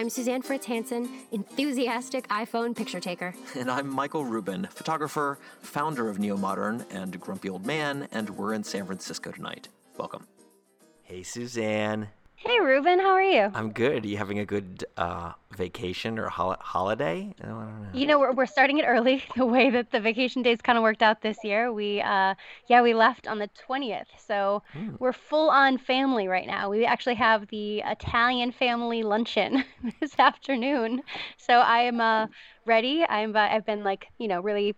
I'm Suzanne Fritz Hansen, enthusiastic iPhone picture taker. And I'm Michael Rubin, photographer, founder of Neo Modern, and grumpy old man, and we're in San Francisco tonight. Welcome. Hey, Suzanne. Hey, Rubin, how are you? I'm good. Are you having a good uh, vacation or hol- holiday? I don't know. You know, we're, we're starting it early. The way that the vacation days kind of worked out this year, we, uh, yeah, we left on the 20th. So we're full on family right now. We actually have the Italian family luncheon this afternoon. So I am uh, ready. I'm, uh, I've been like, you know, really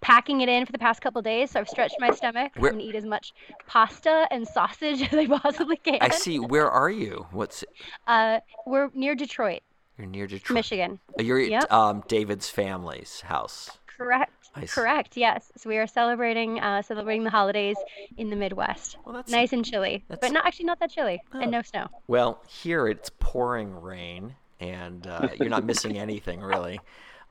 packing it in for the past couple days. So I've stretched my stomach. Where- gonna eat as much pasta and sausage as I possibly can. I see. Where are you? What's Uh, we're near Detroit, you're near Detroit? Michigan. Uh, You're at um, David's family's house. Correct. Correct. Yes. So we are celebrating uh, celebrating the holidays in the Midwest. Well, that's nice and chilly, that's- but not actually not that chilly, Oh. and no snow. Well, here it's pouring rain, and uh, you're not missing anything really.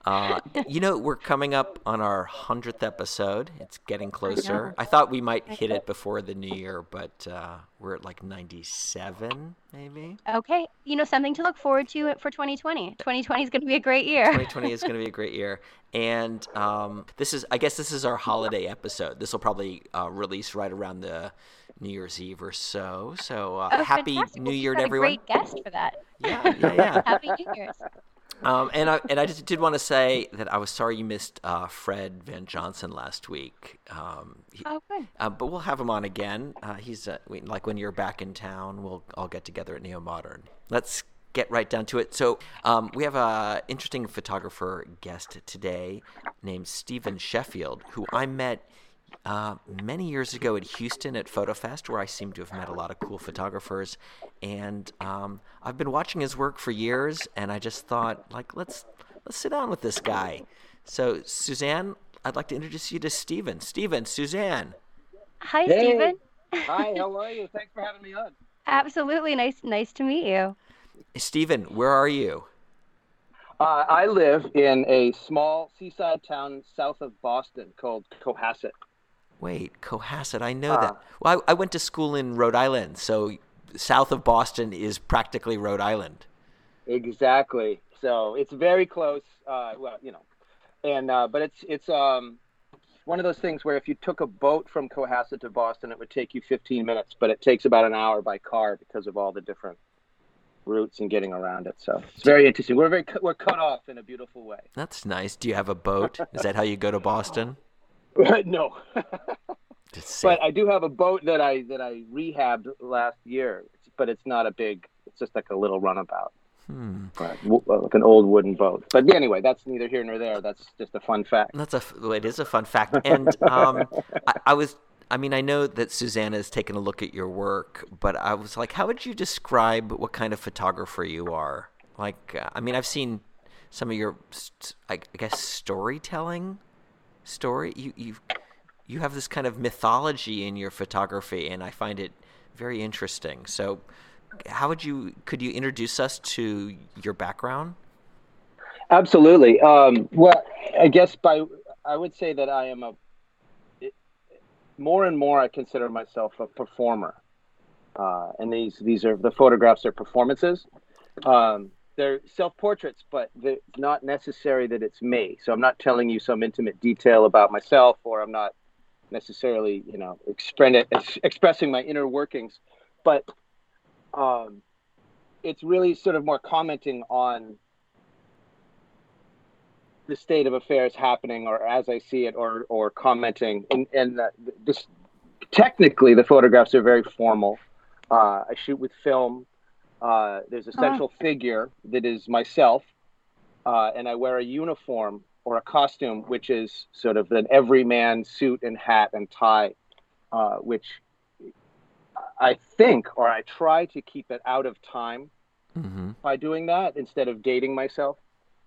Uh, you know, we're coming up on our hundredth episode. It's getting closer. I, thought we might hit it before the new year, but uh, we're at like 97, maybe. Okay. You know something to look forward to for 2020. 2020 is going to be a great year. 2020 is going to be a great year, and um, this is, I guess, this is our holiday episode. This will probably uh, release right around the New Year's Eve or so. So uh, Oh, happy fantastic. New Year to everyone. A great guest for that. Yeah, yeah, yeah. Happy New Year's. Um, and I and I just did want to say that I was sorry you missed uh, Fred Van Johnson last week. Um, he- Oh, good. uh, but we'll have him on again. Uh, he's uh, we, like when you're back in town, we'll all get together at Neo Modern. Let's get right down to it. So um, we have a interesting photographer guest today named Stephen Sheffield, who I met uh, many years ago at Houston at FotoFest, where I seem to have met a lot of cool photographers. And um, I've been watching his work for years, and I just thought, like, let's let's sit down with this guy. So, Suzanne, I'd like to introduce you to Stephen. Stephen, Suzanne. Hi, Hey. Stephen. Hi, how are you? Thanks for having me on. Absolutely nice. Nice to meet you. Stephen, where are you? Uh, I live in a small seaside town south of Boston called Cohasset. Wait, Cohasset. I know Uh, that. Well, I, I went to school in Rhode Island, so south of Boston is practically Rhode Island. Exactly. So it's very close. Uh, well, you know, and uh, but it's it's um one of those things where if you took a boat from Cohasset to Boston, it would take you 15 minutes, but it takes about an hour by car because of all the different routes and getting around it. So it's very interesting. We're very we're cut off in a beautiful way. That's nice. Do you have a boat? Is that how you go to Boston? no. But I do have a boat that I that I rehabbed last year, but it's not a big. It's just like a little runabout, hmm. uh, like an old wooden boat. But anyway, that's neither here nor there. That's just a fun fact. That's a well, It is a fun fact, and um, I, I was. I mean, I know that Susanna has taken a look at your work, but I was like, how would you describe what kind of photographer you are? Like, uh, I mean, I've seen some of your, I guess, storytelling. Story. You you you have this kind of mythology in your photography, and I find it very interesting. So, how would you? Could you introduce us to your background? Absolutely. Um, well, I guess by I would say that I am a more and more I consider myself a performer, uh, and these these are the photographs are performances. Um, they're self portraits, but it's not necessary that it's me. So I'm not telling you some intimate detail about myself, or I'm not necessarily you know expre- ex- expressing my inner workings, but um, it's really sort of more commenting on the state of affairs happening or as I see it or or commenting and and uh, this technically the photographs are very formal. Uh, I shoot with film. Uh, there's a central figure that is myself, uh, and I wear a uniform or a costume, which is sort of an everyman suit and hat and tie, uh, which I think or I try to keep it out of time Mm-hmm. by doing that instead of dating myself.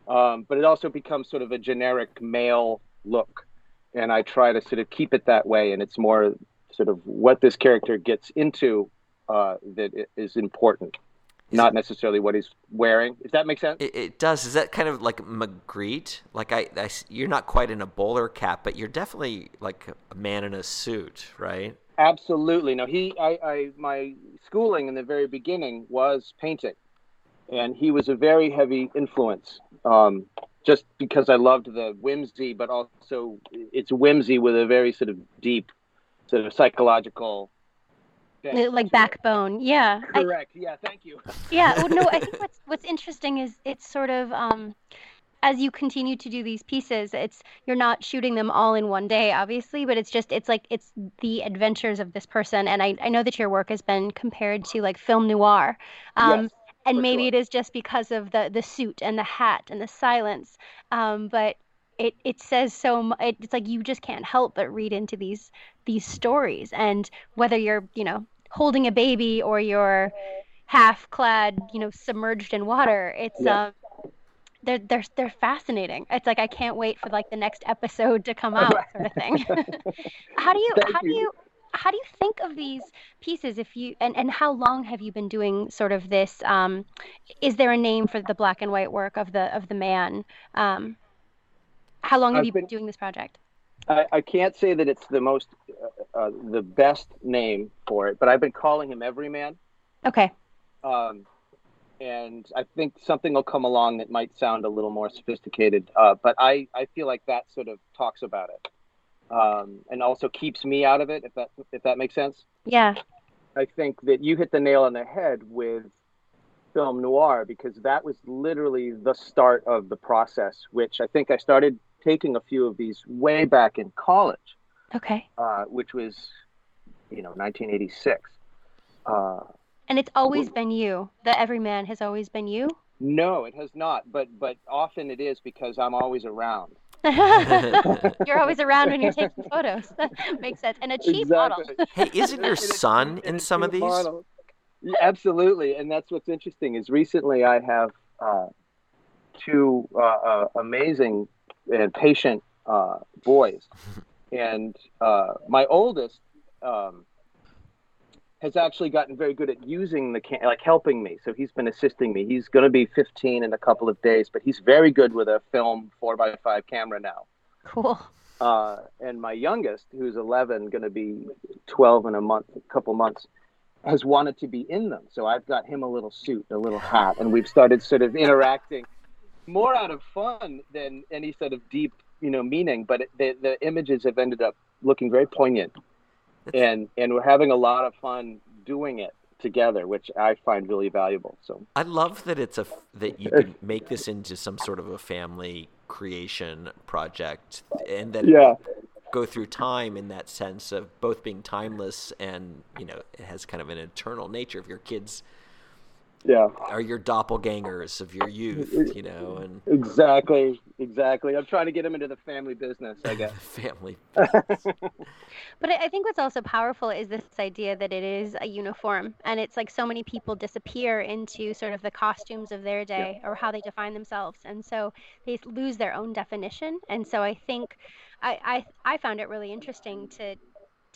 Um, but it also becomes sort of a generic male look and I try to sort of keep it that way. And it's more sort of what this character gets into uh, that is important, is not necessarily what he's wearing. If that makes sense. It, it, does. Is that kind of like Magritte? Like I, I, you're not quite in a bowler cap, but you're definitely like a man in a suit, right? Absolutely. No, he, I, I, my schooling in the very beginning was painting, and he was a very heavy influence. Um, just because I loved the whimsy, but also it's whimsy with a very sort of deep, sort of psychological like backbone. Yeah correct. I, yeah thank you. Yeah well, no i think what's what's interesting is it's sort of um as you continue to do these pieces it's you're not shooting them all in one day obviously but it's just it's like it's the adventures of this person. And i, I know that your work has been compared to like film noir. Um, yes, and maybe sure. it is just because of the the suit and the hat and the silence. Um, but it it says so much it's like you just can't help but read into these these stories and whether you're you know holding a baby or you're half clad you know submerged in water it's um they're they're they're fascinating. It's like I can't wait for like the next episode to come out, sort of thing. how do you Thank how you. do you how do you think of these pieces if you and, and how long have you been doing sort of this um, is there a name for the black and white work of the of the man um, how long have I've you been, been, doing this project I, I, can't say that it's the most uh, uh, the best name for it but i've been calling him everyman okay um, and I think something will come along that might sound a little more sophisticated. Uh, but I, I feel like that sort of talks about it, um, and also keeps me out of it. If that if that makes sense. Yeah. I think that you hit the nail on the head with film noir because that was literally the start of the process. Which I think I started taking a few of these way back in college. Okay. Uh, which was, you know, 1986. Uh, and it's always been you. The everyman has always been you. No, it has not. But but often it is because I'm always around. you're always around when you're taking photos. That makes sense. And a cheap exactly. model. hey, isn't your son in some of these? Yeah, absolutely, and that's what's interesting. Is recently I have uh, two uh, uh, amazing and patient uh, boys, and uh, my oldest. Um, has actually gotten very good at using the cam- like helping me. So he's been assisting me. He's going to be 15 in a couple of days, but he's very good with a film four by five camera now. Cool. Uh, and my youngest, who's 11, going to be 12 in a month, a couple months, has wanted to be in them. So I've got him a little suit, a little hat, and we've started sort of interacting more out of fun than any sort of deep, you know, meaning. But it, the the images have ended up looking very poignant and and we're having a lot of fun doing it together, which I find really valuable. So I love that it's a that you can make this into some sort of a family creation project, and then yeah. go through time in that sense of both being timeless and you know it has kind of an eternal nature. If your kids yeah. are your doppelgangers of your youth you know and exactly exactly. I'm trying to get them into the family business i guess. Family but i think what's also powerful is this idea that it is a uniform and it's like so many people disappear into sort of the costumes of their day yeah. or how they define themselves and so they lose their own definition and so i think I, I, I found it really interesting to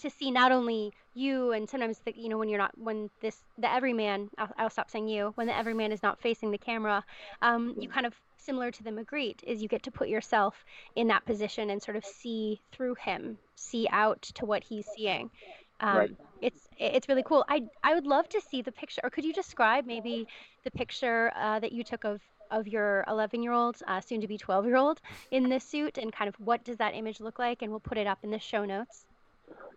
to see not only you and sometimes the, you know when you're not when this the everyman I'll, I'll stop saying you when the everyman is not facing the camera um, you kind of similar to the Magritte is you get to put yourself in that position and sort of see through him see out to what he's seeing um, right. it's it's really cool I I would love to see the picture or could you describe maybe the picture uh, that you took of of your 11 year old, uh, soon to be 12 year old in this suit and kind of what does that image look like? And we'll put it up in the show notes.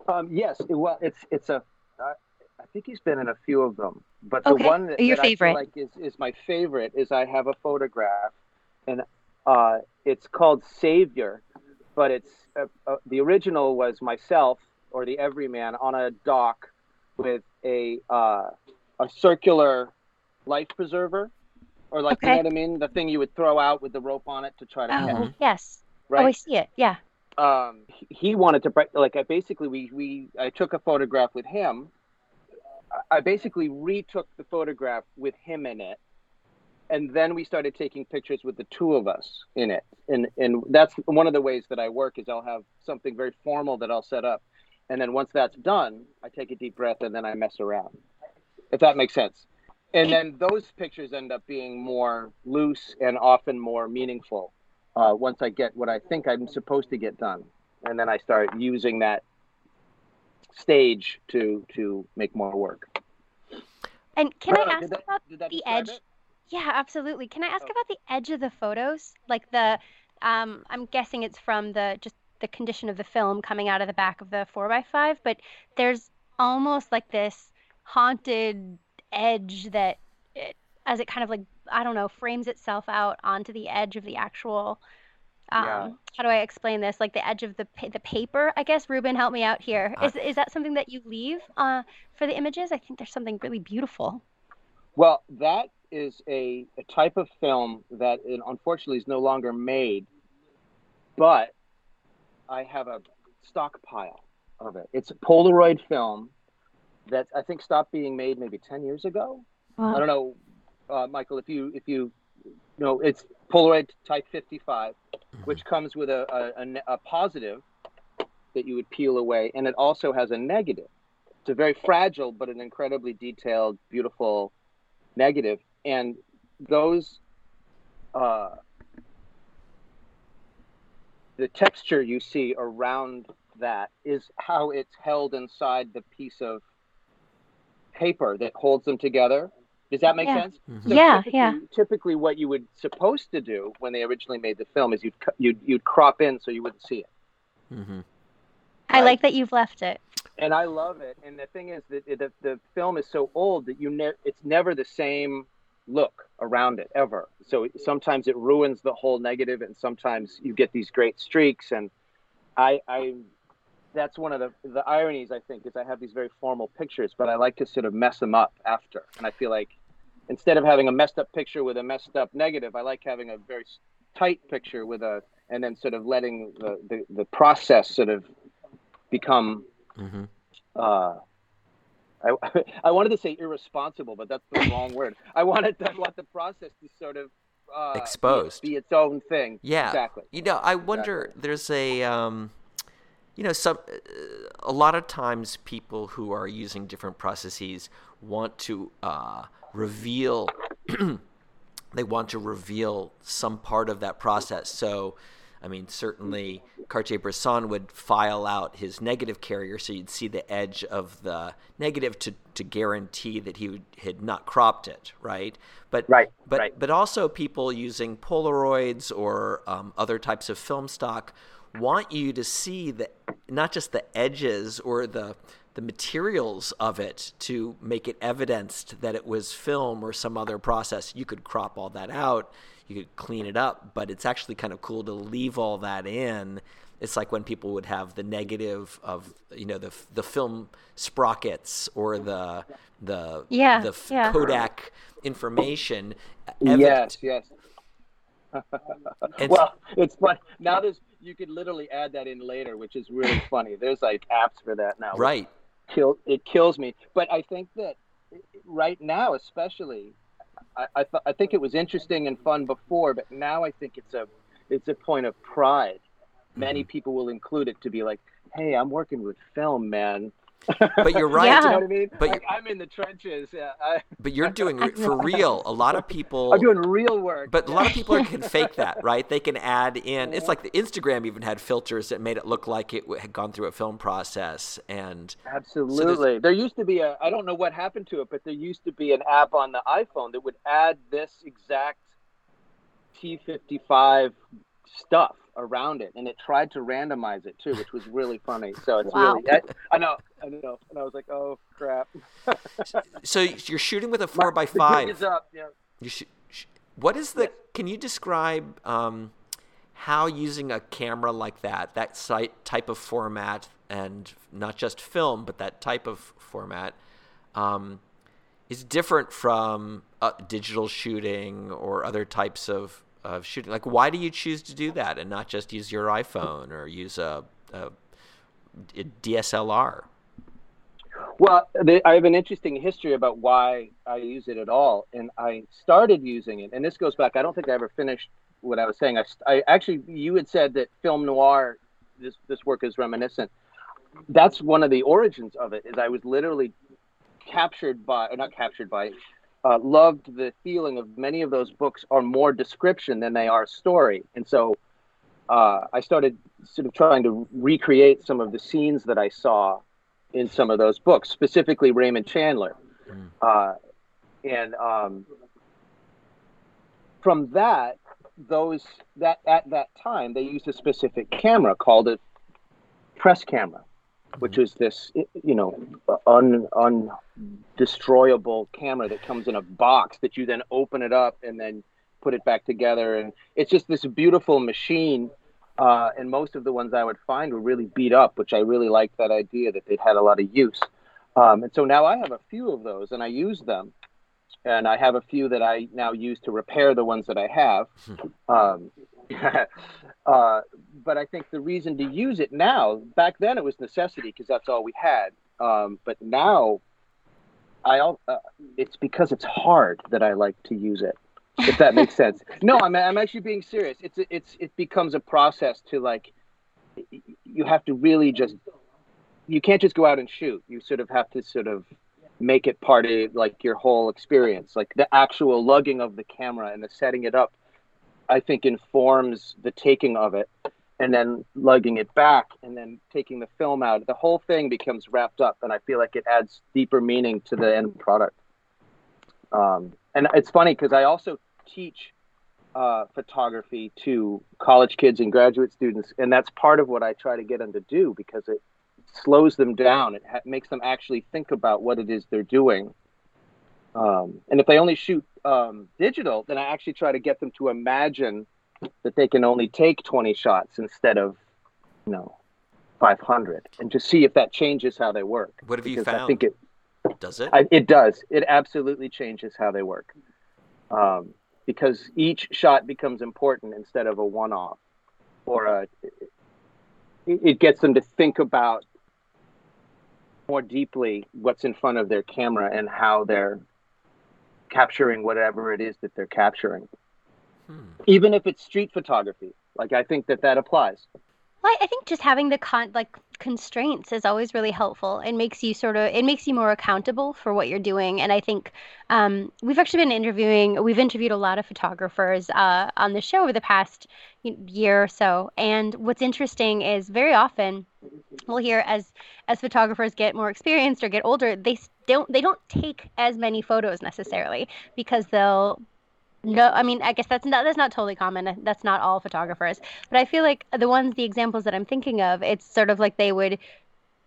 Um, yes, well, it's it's a. Uh, I think he's been in a few of them, but the okay. one that, Your that favorite. I feel like is, is my favorite is I have a photograph, and uh, it's called Savior, but it's uh, uh, the original was myself or the everyman on a dock with a uh, a circular life preserver, or like okay. you know what I mean, the thing you would throw out with the rope on it to try to. Oh catch. yes. Right. Oh, I see it. Yeah um, he wanted to like I basically we we I took a photograph with him. I basically retook the photograph with him in it, and then we started taking pictures with the two of us in it. And and that's one of the ways that i work is i'll have something very formal that i'll set up. And then once that's done i take a deep breath and then i mess around if that makes sense. And then those pictures end up being more loose and often more meaningful uh, once i get what i think i'm supposed to get done and then i start using that stage to to make more work And can I ask that- about the edge? it? Yeah, absolutely. Can I ask Oh. about the edge of the photos? Like the, um, I'm guessing it's from the just the condition of the film coming out of the back of the 4x5, but there's almost like this haunted edge that it, as it kind of like, I don't know, frames itself out onto the edge of the actual, um, Yeah. how do I explain this? Like the edge of the pa- the paper, I guess. Rubin, help me out here. I- Is is that something that you leave uh, for the images? I think there's something really beautiful. Well, that is a, a type of film that uh, unfortunately is no longer made, but I have a stockpile of it. It's a Polaroid film that I think stopped being made maybe 10 years ago. I don't know, uh, Michael, if you, if you know, it's Polaroid Type 55, which comes with a, a, a a positive that you would peel away, and it also has a negative. It's a very fragile but an incredibly detailed, beautiful negative. negative, and those, uh, the texture you see around that is how it's held inside the piece of paper that holds them together. Does that make Yeah. sense? Mhm. Yeah, typically, yeah. Typically, what you would supposed to do when they originally made the film is you'd you'd you'd crop in so you wouldn't see it. Mhm. I like that you've left it. And I love it. And the thing is that the, the film is so old that you ne- it's never the same look around it ever. So sometimes it ruins the whole negative, and sometimes you get these great streaks. And I, I that's one of the the ironies I think is I have these very formal pictures, but I like to sort of mess them up after. And I feel like instead of having a messed up picture with a messed up negative, I like having a very tight picture with a and then sort of letting the the, the process sort of become Mhm. uh, I, I wanted to say irresponsible, but that's the wrong word. I wanted I want the process to sort of uh, be- Exposed. be, its own thing. Yeah. exactly. You know, I wonder. There's a, um, you know, some uh, a lot of times people who are using different processes want to uh, reveal. they want to reveal some part of that process. So, I mean, certainly Cartier-Bresson would file out his negative carrier, so you'd see the edge of the negative to, to guarantee that he would, had not cropped it, right? But Right, but right. but also people using Polaroids or um, other types of film stock want you to see the not just the edges or the the materials of it to make it evidenced that it was film or some other process. You could crop all that out, you could clean it up, but it's actually kind of cool to leave all that in. It's like when people would have the negative of you know the the film sprockets or the the Yeah, the yeah. Kodak information. Yes, yes. Well, it's fun. Now there's you could literally add that in later, which is really funny. There's like apps for that now. Right. Kill it kills me. But I think that right now, especially, I I, th- I think it was interesting and fun before, but now I think it's a it's a point of pride. Many Mm-hmm. people will include it to be like, "Hey, I'm working with film, man." But you're right. Yeah. you know what I mean? But like, I'm in the trenches. Yeah, I, But you're doing re- for real. A lot of people. I'm doing real work. But a lot of people can fake that, right? They can add in. It's like the Instagram even had filters that made it look like it had gone through a film process, and Absolutely. there used to be a, I don't know what happened to it, but there used to be an app on the iPhone that would add this exact T55 stuff around it. And it tried to randomize it too, which was really funny. So it's Wow. really, I, I know, I know. And I was like, oh, crap. so you're shooting with a four by The gig five. is up. Yeah. You sh- sh- what is the? Yes. Can you describe um, how using a camera like that, that site type of format, and not just film, but that type of format, um, is different from uh, digital shooting or other types of, of shooting? Like, why do you choose to do that and not just use your iPhone or use a, a, a DSLR? Well, I have an interesting history about why I use it at all, and I started using it, and this goes back. I don't think I ever finished what I was saying. I, I actually, you had said that film noir, this this work is reminiscent. That's one of the origins of it. Is I was literally captured by, or not captured by, uh, loved the feeling of many of those books are more description than they are story, and so uh, I started sort of trying to recreate some of the scenes that I saw in some of those books, specifically Raymond Chandler. Mm. Uh, and um, from that, those that at that time they used a specific camera called a press camera, which is this you know un undestroyable camera that comes in a box that you then open it up and then put it back together, and it's just this beautiful machine uh, and most of the ones I would find were really beat up, which I really liked that idea that they'd had a lot of use. Um, and so now I have a few of those and I use them. And I have a few that I now use to repair the ones that I have. Um, uh, but I think the reason to use it now, back then it was necessity because that's all we had. Um, but now, I uh, it's because it's hard that I like to use it if that makes sense. No, I'm I'm actually being serious. It's it's it becomes a process to like you have to really just you can't just go out and shoot. You sort of have to sort of make it part of like your whole experience. Like the actual lugging of the camera and the setting it up, I think informs the taking of it and then lugging it back and then taking the film out. The whole thing becomes wrapped up and I feel like it adds deeper meaning to the end product. Um, and it's funny because I also teach uh, photography to college kids and graduate students, and that's part of what I try to get them to do because it slows them down. It ha- makes them actually think about what it is they're doing. Um, and if they only shoot um, digital, then I actually try to get them to imagine that they can only take 20 shots instead of, you know, 500, and just see if that changes how they work. What have you found? I think it does it. I, it does. It absolutely changes how they work. Um, because each shot becomes important instead of a one-off or a, it gets them to think about more deeply what's in front of their camera and how they're capturing whatever it is that they're capturing hmm. even if it's street photography like i think that that applies well, I think just having the con like constraints is always really helpful. It makes you sort of it makes you more accountable for what you're doing. And I think um, we've actually been interviewing. We've interviewed a lot of photographers uh, on the show over the past year or so. And what's interesting is very often we'll hear as as photographers get more experienced or get older, they don't they don't take as many photos necessarily because they'll no, I mean, I guess that's not that's not totally common. That's not all photographers, but I feel like the ones, the examples that I'm thinking of, it's sort of like they would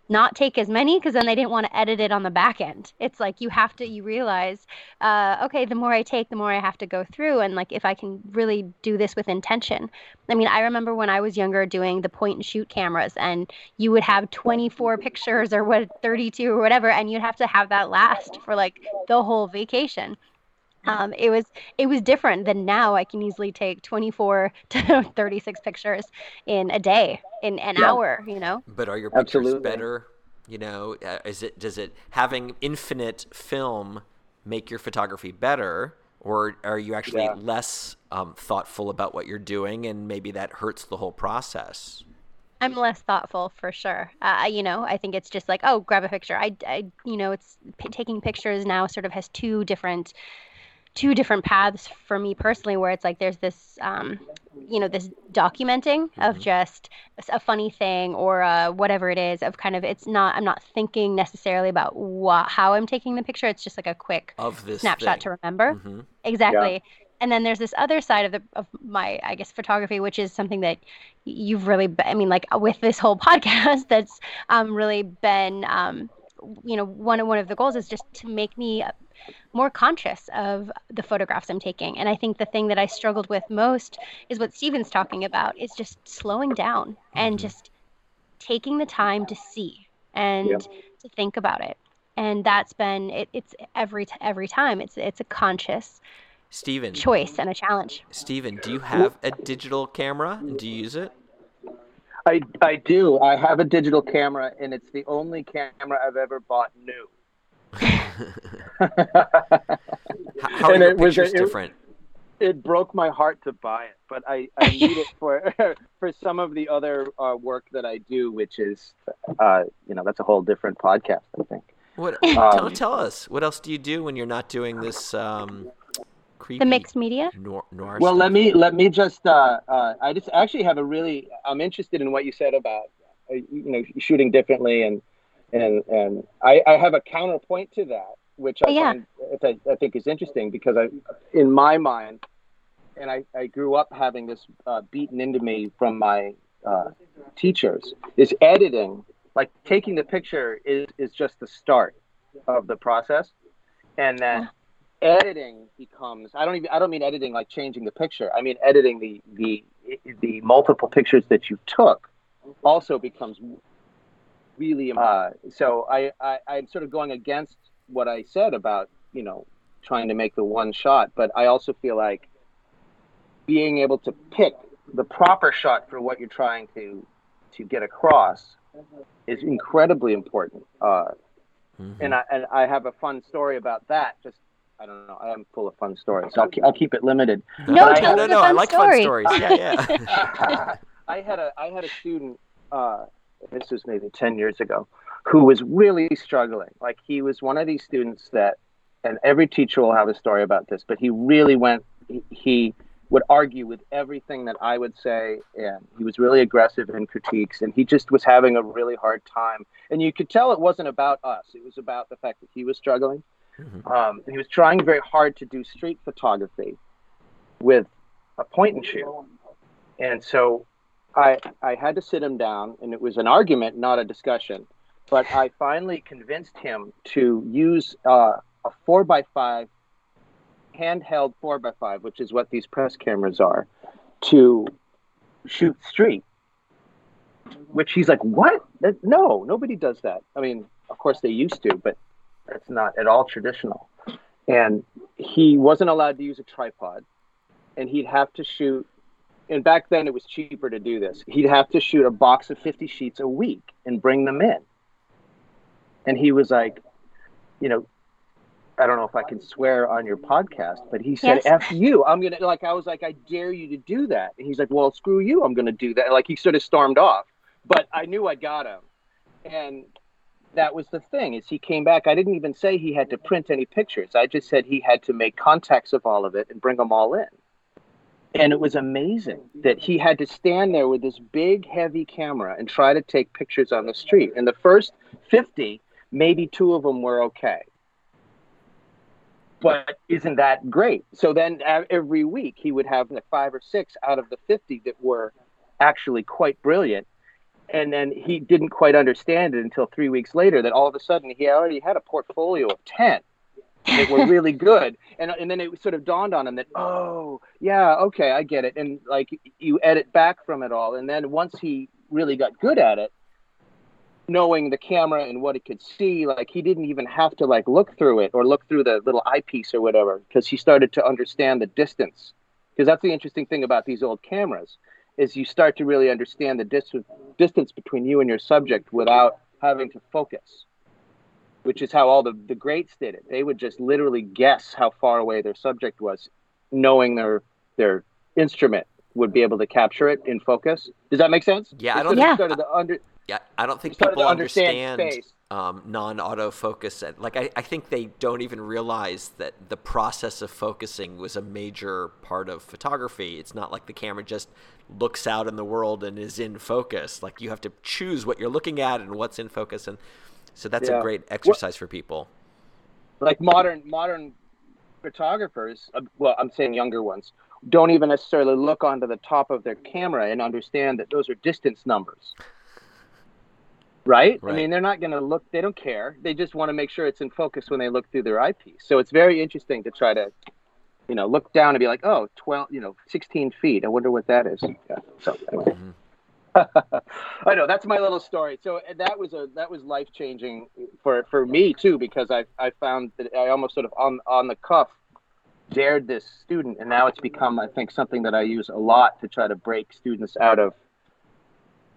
not take as many because then they didn't want to edit it on the back end. It's like you have to, you realize, uh, okay, the more I take, the more I have to go through. And like if I can really do this with intention. I mean, I remember when I was younger doing the point and shoot cameras, and you would have 24 pictures or what, 32 or whatever, and you'd have to have that last for like the whole vacation um, it was it was different than now. I can easily take 24 to 36 pictures in a day, in an yeah. hour. You know. But are your pictures Absolutely. better? You know, uh, is it does it having infinite film make your photography better, or are you actually yeah. less um, thoughtful about what you're doing, and maybe that hurts the whole process? I'm less thoughtful for sure. Uh, you know, I think it's just like, oh, grab a picture. I, I you know, it's p- taking pictures now sort of has two different two different paths for me personally where it's like there's this um, you know this documenting of mm-hmm. just a funny thing or uh, whatever it is of kind of it's not i'm not thinking necessarily about what, how i'm taking the picture it's just like a quick of this snapshot thing. to remember mm-hmm. exactly yeah. and then there's this other side of the of my i guess photography which is something that you've really i mean like with this whole podcast that's um, really been um, you know one of one of the goals is just to make me more conscious of the photographs I'm taking. And I think the thing that I struggled with most is what Steven's talking about is just slowing down and mm-hmm. just taking the time to see and yeah. to think about it. And that's been it, it's every t- every time it's it's a conscious Steven choice and a challenge. Steven, do you have a digital camera? Do you use it? I I do. I have a digital camera, and it's the only camera I've ever bought new. How, how are And your it was a- pictures it- different? It broke my heart to buy it, but I, I need it for for some of the other uh, work that I do, which is, uh, you know, that's a whole different podcast. I think. What? tell, Um, tell us. What else do you do when you're not doing this um, creepy The mixed media. noir, noir Well, stuff? let me let me just. Uh, uh, I just actually have a really. I'm interested in what you said about, uh, you know, shooting differently, and and and I, I have a counterpoint to that, which I Yeah. find I, I think is interesting because I, in my mind, and I, I grew up having this uh, beaten into me from my uh, teachers is editing. Like taking the picture is is just the start of the process, and then editing becomes I don't even I don't mean editing like changing the picture. I mean editing the the the multiple pictures that you took also becomes really uh, so I, I I'm sort of going against what I said about you know trying to make the one shot, but I also feel like being able to pick the proper shot for what you're trying to to get across is incredibly important. Uh, Mhm. and I and I have a fun story about that. Just I don't know. I am full of fun stories, so I'll, keep- I'll keep it limited. No, But I tell no, us no, a I fun like story. fun stories. Yeah, yeah. I had a I had a student. Uh, this was maybe ten years ago, who was really struggling. Like he was one of these students that, and every teacher will have a story about this, but he really went. He, he would argue with everything that I would say, and he was really aggressive in critiques, and he just was having a really hard time. And you could tell it wasn't about us; it was about the fact that he was struggling. Mhm. Um, and he was trying very hard to do street photography with a point and shoot. And so I I had to sit him down, and it was an argument, not a discussion. But I finally convinced him to use uh, a four by five handheld four by five, which is what these press cameras are, to shoot street. Which he's like, what? That, no, nobody does that. I mean, of course they used to, but that's not at all traditional. And he wasn't allowed to use a tripod, and he'd have to shoot and back then it was cheaper to do this. He'd have to shoot a box of 50 sheets a week and bring them in. And he was like, you know, I don't know if I can swear on your podcast, but he said, Yes. F you. I'm going to, like, I was like, I dare you to do that. And he's like, well, screw you. I'm going to do that. Like, he sort of stormed off. But I knew I got him. And that was the thing is he came back. I didn't even say he had to print any pictures. I just said he had to make contacts of all of it and bring them all in. And it was amazing that he had to stand there with this big, heavy camera and try to take pictures on the street. And the first 50, maybe two of them were okay. But isn't that great? So then uh, every week he would have like five or six out of the 50 that were actually quite brilliant. And then he didn't quite understand it until three weeks later that all of a sudden he already had a portfolio of 10 that were really good. And, and then it sort of dawned on him that, oh, yeah, okay, I get it. And like you edit back from it all. And then once he really got good at it, knowing the camera and what it could see, like he didn't even have to like look through it or look through the little eyepiece or whatever, because he started to understand the distance. Because that's the interesting thing about these old cameras is you start to really understand the dis- distance between you and your subject without having to focus which is how all the, the greats did it. They would just literally guess how far away their subject was, knowing their their instrument would be able to capture it in focus. Does that make sense? Yeah, I don't Yeah. under, Yeah, I don't think people understand understand, um, non-autofocus. Like, I, I think they don't even realize that the process of focusing was a major part of photography. It's not like the camera just looks out in the world and is in focus. Like, you have to choose what you're looking at and what's in focus, and so that's Yeah. a great exercise for people. like modern modern photographers. uh, Well, I'm saying younger ones don't even necessarily look onto the top of their camera and understand that those are distance numbers. Right? I mean, they're not going to look, they don't care. They just want to make sure it's in focus when they look through their eyepiece. So it's very interesting to try to, you know, look down and be like, oh, 12, you know, 16 feet. I wonder what that is. Yeah. So anyway. Mhm. I know that's my little story. So uh, that was a that was life changing for for me too because I I found that I almost sort of on on the cuff dared this student and now it's become I think something that I use a lot to try to break students out of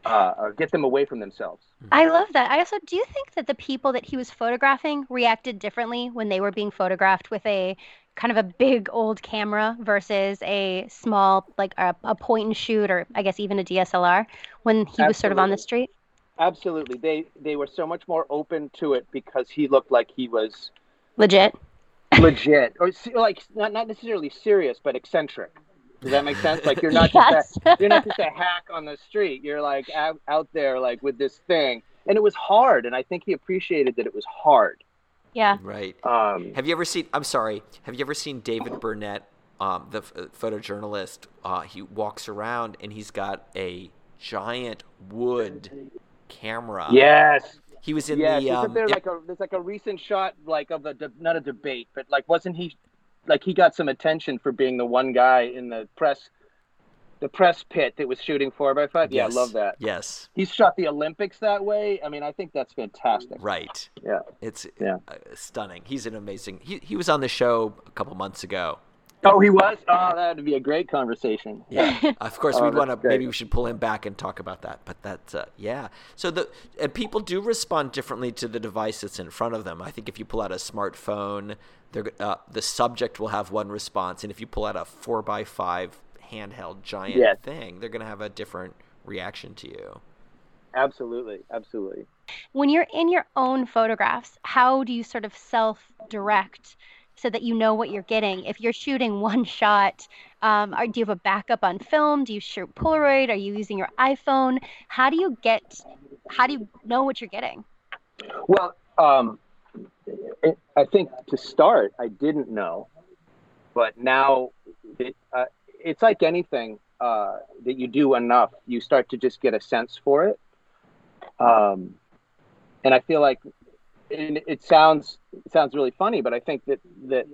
uh, or get them away from themselves. I love that. I also do you think that the people that he was photographing reacted differently when they were being photographed with a kind of a big old camera versus a small like a, a point and shoot or I guess even a DSLR when he was sort of on the street? Absolutely. They they were so much more open to it because he looked like he was legit. legit or like not not necessarily serious but eccentric. Does that make sense? Like you're not yes. just a, you're not just a hack on the street. You're like out, out there like with this thing. And it was hard and I think he appreciated that it was hard. Yeah. Right. Um, have you ever seen I'm sorry. Have you ever seen David Burnett um, the uh, photojournalist, uh, he walks around and he's got a giant wood camera. Yes. He was in yes. the. Um, Isn't there like a there's like a recent shot like of the not a debate, but like wasn't he like he got some attention for being the one guy in the press the press pit that was shooting four by five. Yeah, yes. I love that. Yes, he's shot the Olympics that way. I mean, I think that's fantastic. Right. Yeah, it's yeah. Uh, stunning. He's an amazing. He he was on the show a couple months ago. Oh, he was. Oh, that'd be a great conversation. Yeah, of course oh, we'd want to. Maybe we should pull him back and talk about that. But that's uh, yeah. So the and people do respond differently to the device that's in front of them. I think if you pull out a smartphone, uh, the subject will have one response, and if you pull out a four by five handheld giant yes. thing, they're going to have a different reaction to you. Absolutely, absolutely. When you're in your own photographs, how do you sort of self direct? so that you know what you're getting. If you're shooting one shot, um, do you have a backup on film? Do you shoot Polaroid? Are you using your iPhone? How do you get? How do you know what you're getting? Well, um, I think to start, I didn't know, but now it, uh, it's like anything uh, that you do enough, you start to just get a sense for it. Um, and I feel like and it sounds it sounds really funny, but I think that that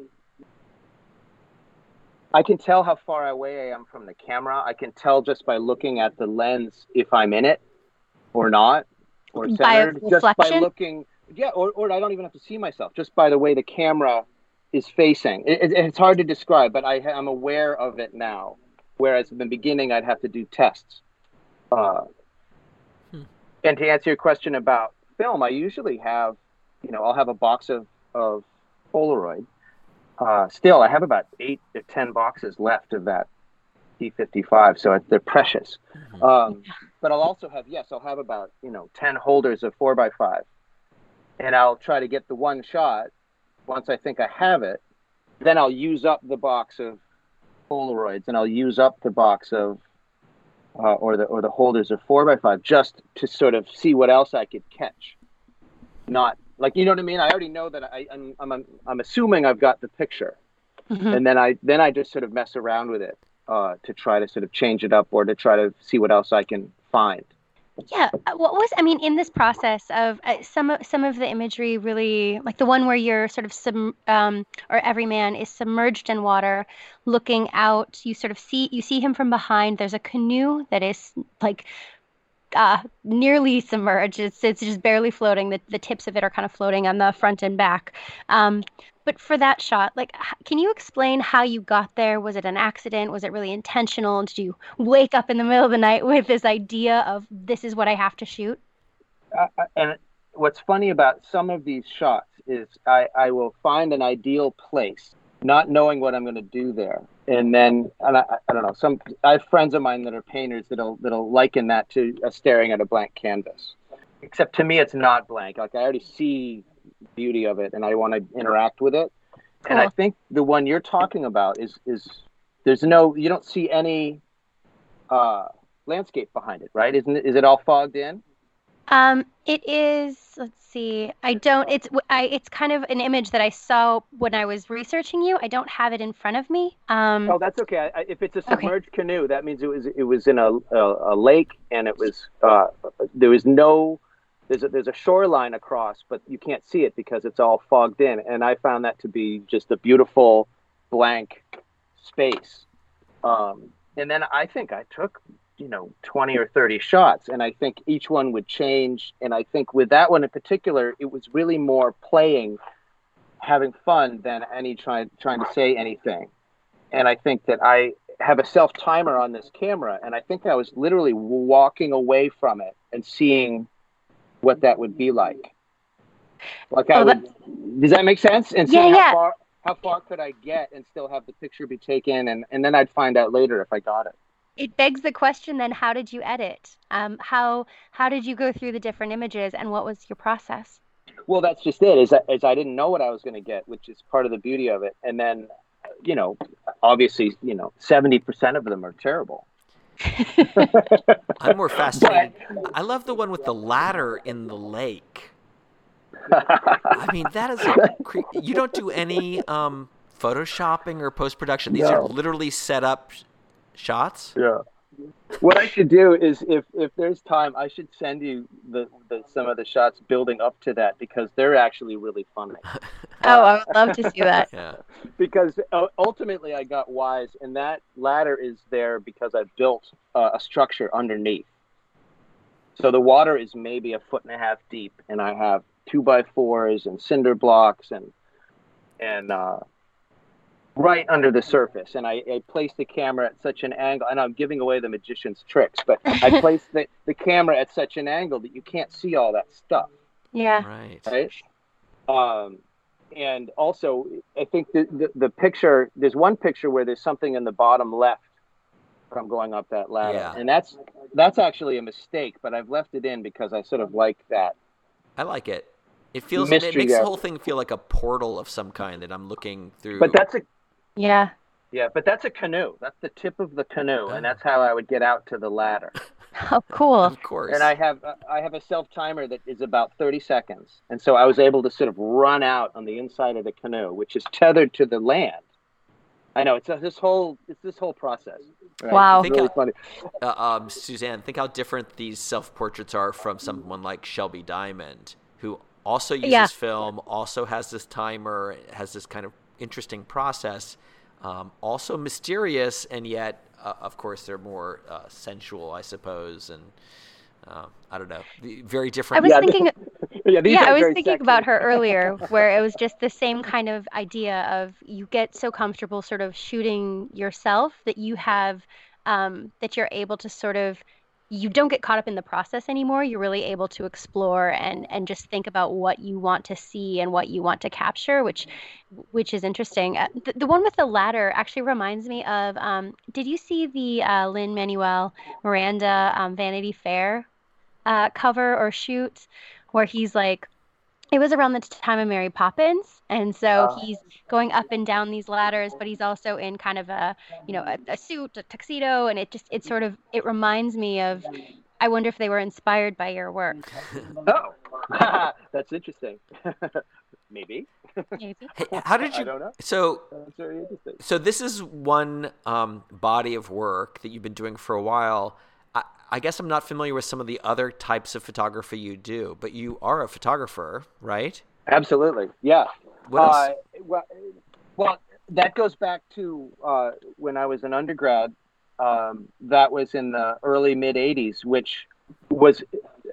I can tell how far away I am from the camera. I can tell just by looking at the lens if I'm in it or not, or centered. By just by looking, yeah, or, or I don't even have to see myself, just by the way the camera is facing. It, it, it's hard to describe, but I, I'm aware of it now. Whereas in the beginning, I'd have to do tests. Uh, hmm. And to answer your question about film, I usually have you know, I'll have a box of, of Polaroid. Uh, still, I have about eight to ten boxes left of that P55, so they're precious. Mm-hmm. Um, but I'll also have, yes, I'll have about, you know, 10 holders of 4x5. And I'll try to get the one shot. Once I think I have it, then I'll use up the box of Polaroids and I'll use up the box of uh, or the or the holders of four by five just to sort of see what else I could catch, not like you know what I mean? I already know that I, I'm I'm I'm assuming I've got the picture, mm-hmm. and then I then I just sort of mess around with it uh, to try to sort of change it up or to try to see what else I can find. Yeah, uh, what was I mean in this process of uh, some of some of the imagery really like the one where you're sort of sub um, or every man is submerged in water, looking out. You sort of see you see him from behind. There's a canoe that is like uh, nearly submerged. It's it's just barely floating. The the tips of it are kind of floating on the front and back. Um, but for that shot, like, can you explain how you got there? Was it an accident? Was it really intentional? Did you wake up in the middle of the night with this idea of this is what I have to shoot? Uh, and what's funny about some of these shots is I, I will find an ideal place not knowing what I'm going to do there. And then, and I, I don't know, some I have friends of mine that are painters that'll that'll liken that to staring at a blank canvas. Except to me, it's not blank. Like I already see beauty of it, and I want to interact with it. Cool. And I think the one you're talking about is is there's no you don't see any uh, landscape behind it, right? Isn't it? Is it all fogged in? Um, it is. Let's see. I don't. It's. I. It's kind of an image that I saw when I was researching you. I don't have it in front of me. Um, oh, that's okay. I, if it's a submerged okay. canoe, that means it was. It was in a a, a lake, and it was. Uh, there was no. There's a, there's a shoreline across, but you can't see it because it's all fogged in. And I found that to be just a beautiful blank space. Um, and then I think I took you know 20 or 30 shots and i think each one would change and i think with that one in particular it was really more playing having fun than any trying trying to say anything and i think that i have a self timer on this camera, and I think I was literally walking away from it and seeing what that would be like. Like I Oh, would. Does that make sense? And Yeah, seeing yeah. how far how far could I get and still have the picture be taken, and and then I'd find out later if I got it. It begs the question then, how did you edit? Um, how how did you go through the different images and what was your process? Well, that's just it. Is that is I didn't know what I was going to get, which is part of the beauty of it. And then, you know, obviously, you know, seventy percent of them are terrible. I'm more fascinated. I love the one with the ladder in the lake. I mean, that is a cre- you don't do any um, photoshopping or post production. These are literally set up shots. Yeah. What I should do is, if if there's time, I should send you the, the some of the shots building up to that because they're actually really funny. Oh, I would love to see that. Yeah. because uh, ultimately I got wise, and that ladder is there because I built uh, a structure underneath. So the water is maybe a foot and a half deep, and I have two by fours and cinder blocks and and uh, right under the surface. And I, I placed the camera at such an angle, and I'm giving away the magician's tricks, but I placed the, the camera at such an angle that you can't see all that stuff Yeah. Right. right? Um, and also, I think the, the the picture. There's one picture where there's something in the bottom left from going up that ladder, Yeah. and that's that's actually a mistake. But I've left it in because I sort of like that. I like it. It feels it makes yeah. the whole thing feel like a portal of some kind that I'm looking through. But that's a Yeah. yeah, but that's a canoe. That's the tip of the canoe, and that's how I would get out to the ladder. Oh, cool. of course. And I have uh, I have a self timer that is about 30 seconds, and so I was able to sort of run out on the inside of the canoe, which is tethered to the land. I know it's a, this whole it's this whole process. right? Wow. It's really funny. uh, um, Suzanne, think how different these self portraits are from someone like Shelby Diamond, who also uses Yeah. film, also has this timer, has this kind of interesting process, um, also mysterious, and yet, uh, of course, they're more uh, sensual, I suppose, and uh, I don't know, very different. I was Yeah, thinking Yeah, yeah, I was thinking sexy. about her earlier, where it was just the same kind of idea of you get so comfortable sort of shooting yourself that you have, um, that you're able to sort of, you don't get caught up in the process anymore. You're really able to explore and and just think about what you want to see and what you want to capture, which which is interesting. Uh, the, the one with the ladder actually reminds me of, um, did you see the uh, Lin-Manuel Miranda um, Vanity Fair uh, cover or shoot? where he's like it was around the time of Mary Poppins, and so Oh. he's going up and down these ladders, but he's also in kind of a, you know, a, a suit, a tuxedo, and it just it sort of it reminds me of. I wonder if they were inspired by your work. Oh, that's interesting. Maybe. Maybe. Hey, how did I you? don't know. So, That's very interesting. so this is one um, body of work that you've been doing for a while. I, guess I'm not familiar with some of the other types of photography you do, but you are a photographer, right? Absolutely. Yeah. What else? Uh, well, well, that goes back to uh, when I was an undergrad. Um, that was in the early mid '80s, which was,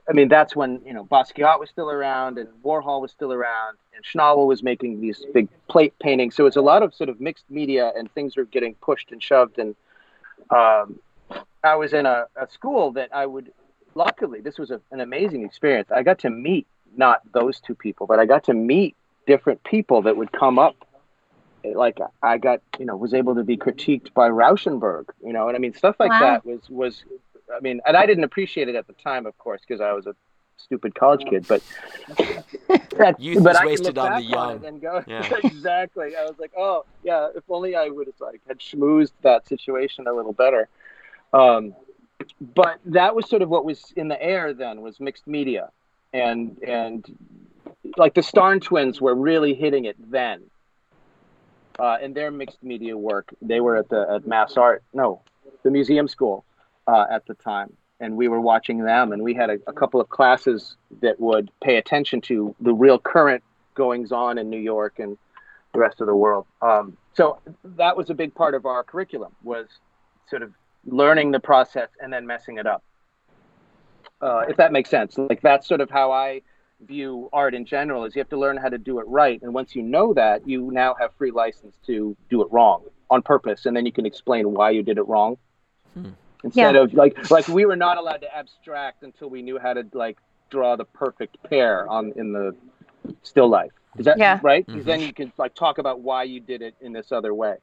I mean, that's when you know Basquiat was still around and Warhol was still around, and Schnabel was making these big plate paintings. So it's a lot of sort of mixed media, and things were getting pushed and shoved. And um, I was in a, a school that I would, luckily, this was a, an amazing experience. I got to meet not those two people, but I got to meet different people that would come up. Like I got, you know, was able to be critiqued by Rauschenberg, you know, and I mean stuff like Wow. that was was, I mean, and I didn't appreciate it at the time, of course, because I was a stupid college kid. But that, Youth but is I wasted on the young. and go, Yeah. exactly. I was like, oh yeah, if only I would have like had schmoozed that situation a little better. Um, but that was sort of what was in the air then was mixed media, and and like the Starn twins were really hitting it then. Uh, in their mixed media work, they were at the at Mass Art, no, the museum school uh, at the time, and we were watching them, and we had a, a couple of classes that would pay attention to the real current goings on in New York and the rest of the world. Um, so that was a big part of our curriculum was sort of learning the process and then messing it up. Uh, if that makes sense, like that's sort of how I view art in general. Is you have to learn how to do it right, and once you know that, you now have free license to do it wrong. on purpose, and then you can explain why you did it wrong. Hmm. Instead yeah. of like like we were not allowed to abstract until we knew how to like draw the perfect pear on in the still life. Is that yeah. right? Because mm-hmm. then you can like talk about why you did it in this other way.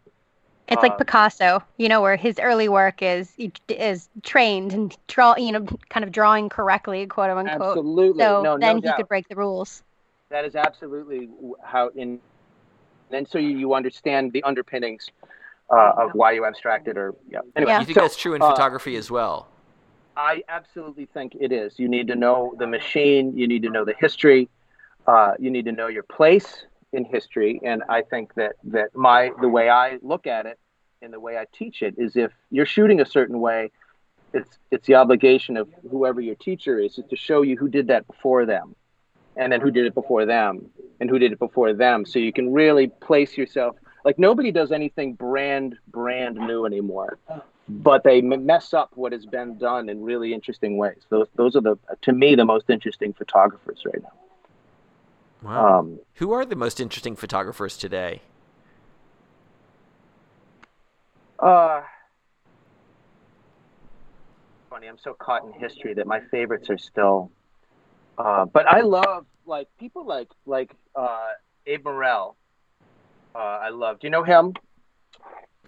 It's like um, Picasso, you know, where his early work is is trained and draw, you know, kind of drawing correctly, quote unquote. Absolutely. So no, then no he doubt. could break the rules. That is absolutely how in. And so you, you understand the underpinnings uh, of why you abstracted or yeah. Anyway, yeah. You think so, that's true in uh, photography as well? I absolutely think it is. You need to know the machine. You need to know the history. Uh, you need to know your place in history. And I think that that my the way I look at it and the way I teach it is if you're shooting a certain way, it's it's the obligation of whoever your teacher is, is to show you who did that before them, and then who did it before them, and who did it before them, so you can really place yourself. Like nobody does anything brand brand new anymore, but they mess up what has been done in really interesting ways. Those those are the to me the most interesting photographers right now. Wow. Um, Who are the most interesting photographers today? Uh, funny. I'm so caught in history that my favorites are still. Uh, but I love like people like like uh, Abe Morell. Uh, I love. Do you know him?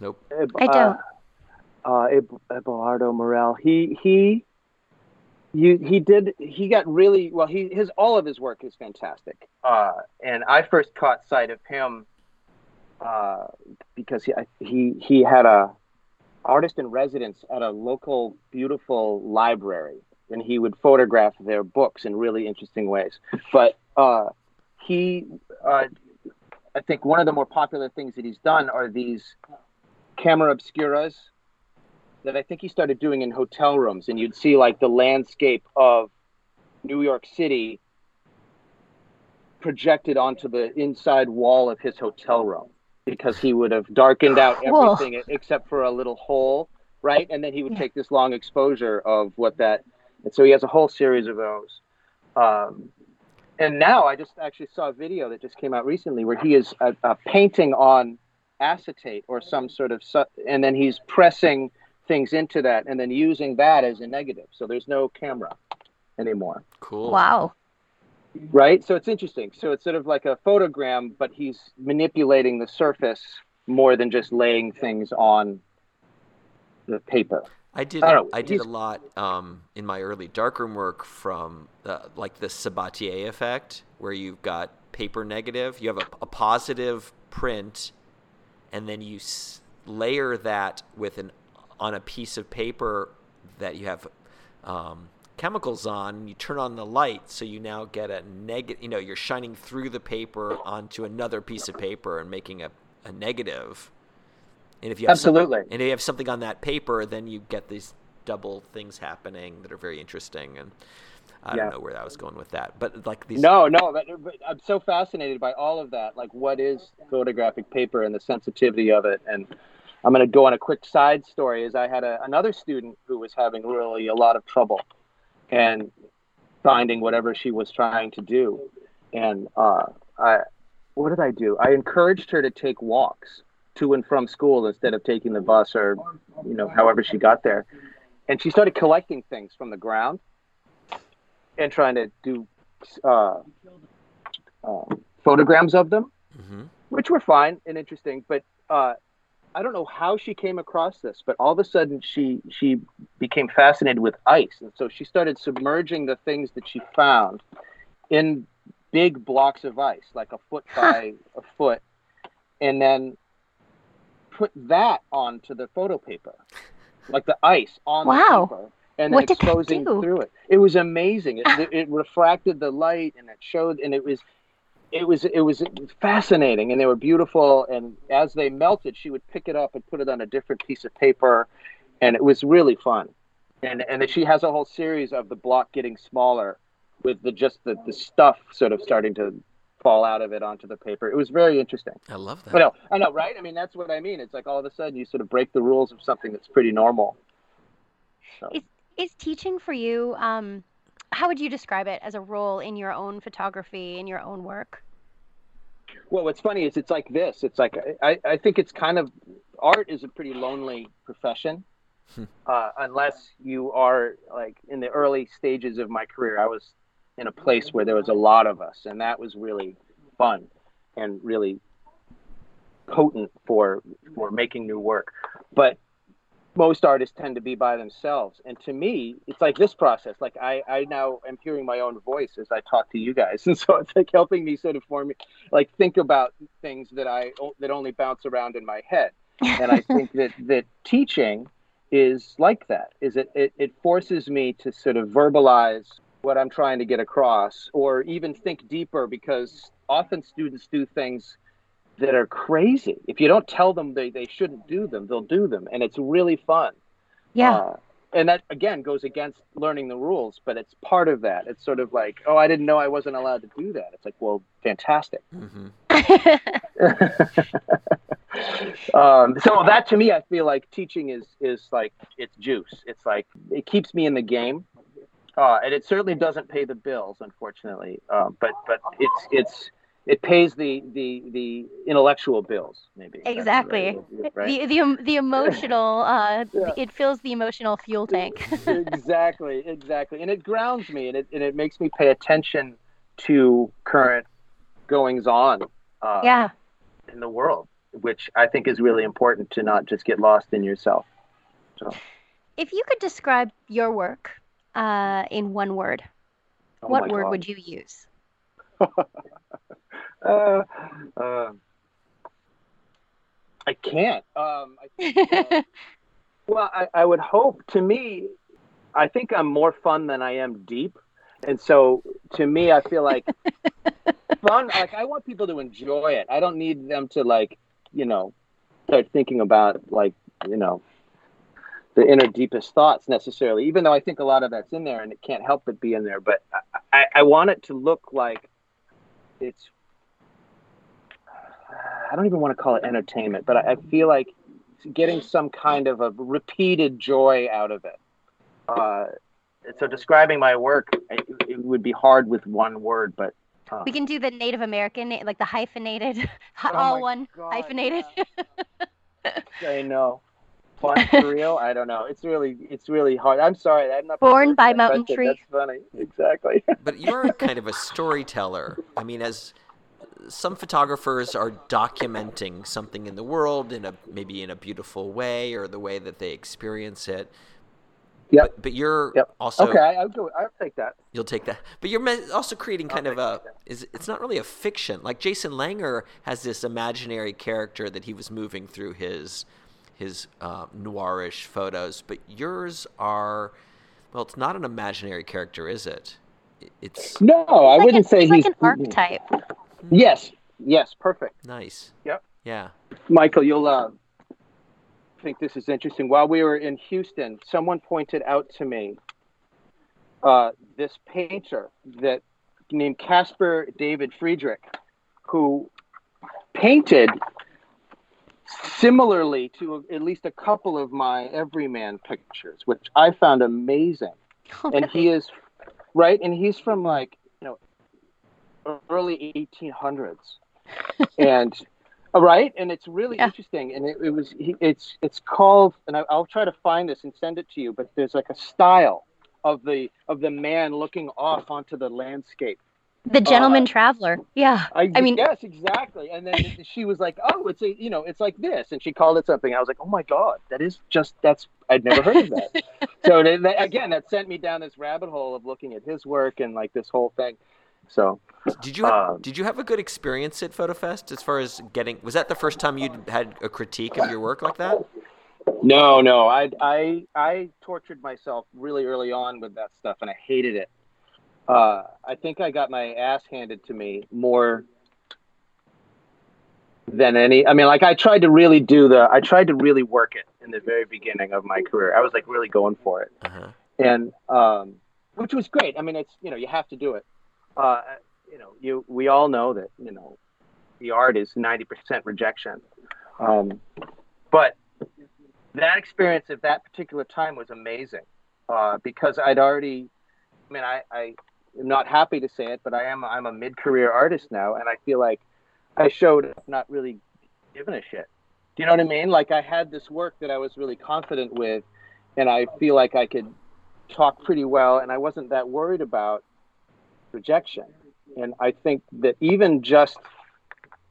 Nope. Abe, I don't. Uh, uh, Abe, Eduardo Morell. He he you he did he got really well he his all of his work is fantastic. Uh, and i first caught sight of him uh, because he he he had a artist in residence at a local beautiful library and he would photograph their books in really interesting ways. But uh, he uh, i think one of the more popular things that he's done are these camera obscuras that I think he started doing in hotel rooms, and you'd see like the landscape of New York City projected onto the inside wall of his hotel room because he would have darkened out everything except for a little hole, right? And then he would yeah. take this long exposure of what that, and so he has a whole series of those. Um, and now I just actually saw a video that just came out recently where he is a, a painting on acetate or some sort of, su- and then he's pressing things into that and then using that as a negative. So there's no camera anymore. Cool. Wow. Right? So it's interesting. So it's sort of like a photogram, but he's manipulating the surface more than just laying things on the paper. I did. I, I did a lot um, in my early darkroom work from uh, like the Sabatier effect, where you've got paper negative. You have a, a positive print, and then you s- layer that with an on a piece of paper that you have um, chemicals on, you turn on the light, so you now get a negative. You know, you're shining through the paper onto another piece of paper and making a, a negative. And if you have absolutely, and if you have something on that paper, then you get these double things happening that are very interesting. And I yeah. don't know where I was going with that, but like these. No, no, I'm so fascinated by all of that. Like, what is photographic paper and the sensitivity of it, and I'm going to go on a quick side story. Is I had a, another student who was having really a lot of trouble and finding whatever she was trying to do, and uh, I, what did I do? I encouraged her to take walks to and from school instead of taking the bus or, you know, however she got there, and she started collecting things from the ground and trying to do uh, uh, photograms of them, mm-hmm. which were fine and interesting, but uh, I don't know how she came across this, but all of a sudden she she became fascinated with ice, and so she started submerging the things that she found in big blocks of ice, like a foot by a foot, and then put that onto the photo paper, like the ice on wow. the paper, and then exposing through it. It was amazing. It, it refracted the light, and it showed, and it was it was it was fascinating and they were beautiful and as they melted she would pick it up and put it on a different piece of paper and it was really fun. And and then she has a whole series of the block getting smaller with the just the, the stuff sort of starting to fall out of it onto the paper. It was very interesting. I love that. But no i know right? I mean that's what i mean. It's like all of a sudden you sort of break the rules of something that's pretty normal. So. is, is teaching for you um how would you describe it as a role in your own photography in your own work well, what's funny is it's like this. It's like I, I think it's kind of art is a pretty lonely profession. uh, unless you are like in the early stages of my career, I was in a place where there was a lot of us, and that was really fun and really potent for for making new work. But most artists tend to be by themselves, and to me, it's like this process. Like I, I now am hearing my own voice as I talk to you guys, and so it's like helping me sort of form, like think about things that I that only bounce around in my head. And I think that that teaching is like that. Is it, it it forces me to sort of verbalize what I'm trying to get across, or even think deeper because often students do things that are crazy. If you don't tell them they, they shouldn't do them, they'll do them. And it's really fun. Yeah. Uh, and that again goes against learning the rules, but it's part of that. It's sort of like, oh, I didn't know I wasn't allowed to do that. It's like, well, fantastic. Mm-hmm. um, so that to me, I feel like teaching is is like it's juice. It's like it keeps me in the game, uh, and it certainly doesn't pay the bills, unfortunately. Uh, but but it's it's it pays the the the intellectual bills maybe. Exactly. right, right? the the the emotional uh yeah. it fills the emotional fuel tank. Exactly exactly. And it grounds me and it and it makes me pay attention to current goings on uh, yeah. in the world which i think is really important to not just get lost in yourself. So. If you could describe your work uh, in one word oh what word God. would you use uh, uh, I can't. Um, I think, uh, well, I, I would hope. To me, I think I'm more fun than I am deep, and so to me, I feel like fun. Like I want people to enjoy it. I don't need them to like, you know, start thinking about like, you know, the inner deepest thoughts necessarily. Even though I think a lot of that's in there, and it can't help but be in there. But I, I, I want it to look like it's I don't even want to call it entertainment, but I, I feel like getting some kind of a repeated joy out of it. Uh, so describing my work, it, it, would be hard with one word, but uh, we can do the Native American, like the hyphenated, oh all one God, hyphenated. Yeah. I know. Fun for real? I don't know. It's really, it's really hard. I'm sorry. I'm not born by mountain tree. That's funny. Exactly. but you're kind of a storyteller. I mean, as some photographers are documenting something in the world in a maybe in a beautiful way or the way that they experience it. Yeah. But, but, you're yep. also okay. I'll go. I'll take that. You'll take that. But you're also creating kind of a is it's not really a fiction. Like Jason Langer has this imaginary character that he was moving through his his uh, noirish photos, but yours are well. It's not an imaginary character, is it? It's no. I like wouldn't say he's like an archetype. Yes. Yes. Perfect. Nice. Yep. Yeah. Michael, you'll uh, think this is interesting. While we were in Houston, someone pointed out to me uh, this painter that named Caspar David Friedrich, who painted similarly to at least a couple of my everyman pictures, which I found amazing. And he is right, and he's from like early 1800s, and uh, right, and it's really yeah. interesting. And it, it was it's it's called, and I, I'll try to find this and send it to you. But there's like a style of the of the man looking off onto the landscape. The gentleman uh, traveler. Yeah. I, I, mean yes exactly. And then she was like oh it's a you know it's like this. And she called it something. I was like oh my god that is just that's i'd never heard of that. So they, again that sent me down this rabbit hole of looking at his work and like this whole thing so, did you have, um, did you have a good experience at FotoFest as far as getting? Was that the first time you had a critique of your work like that? No, no. I I I tortured myself really early on with that stuff, and I hated it. Uh, I think I got my ass handed to me more than any. I mean, like I tried to really do the. I tried to really work it in the very beginning of my career. I was like really going for it, uh-huh. and um, which was great. I mean, it's you know you have to do it uh, you know, you we all know that you know the art is ninety percent rejection, um, but that experience at that particular time was amazing uh, because I'd already. I mean, I, I am not happy to say it, but I am I'm a mid career artist now, and I feel like I showed not really giving a shit. Do you know what I mean? Like I had this work that I was really confident with, and I feel like I could talk pretty well, and I wasn't that worried about rejection. And I think that even just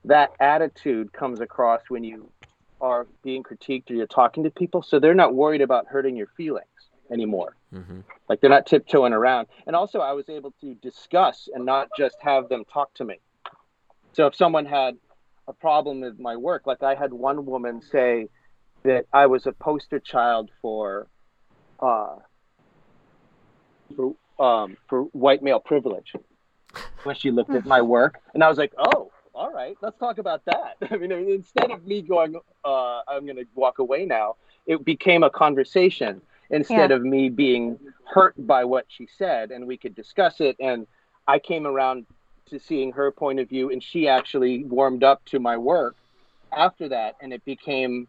that attitude comes across when you are being critiqued or you're talking to people. So they're not worried about hurting your feelings anymore. Mm-hmm. Like they're not tiptoeing around. And also, I was able to discuss and not just have them talk to me. So if someone had a problem with my work, like I had one woman say that I was a poster child for, uh, for, um, for white male privilege when she looked at my work, and I was like, oh, all right, let's talk about that. I mean, instead of me going, uh, I'm going to walk away now, it became a conversation instead yeah. of me being hurt by what she said, and we could discuss it. And I came around to seeing her point of view, and she actually warmed up to my work after that, and it became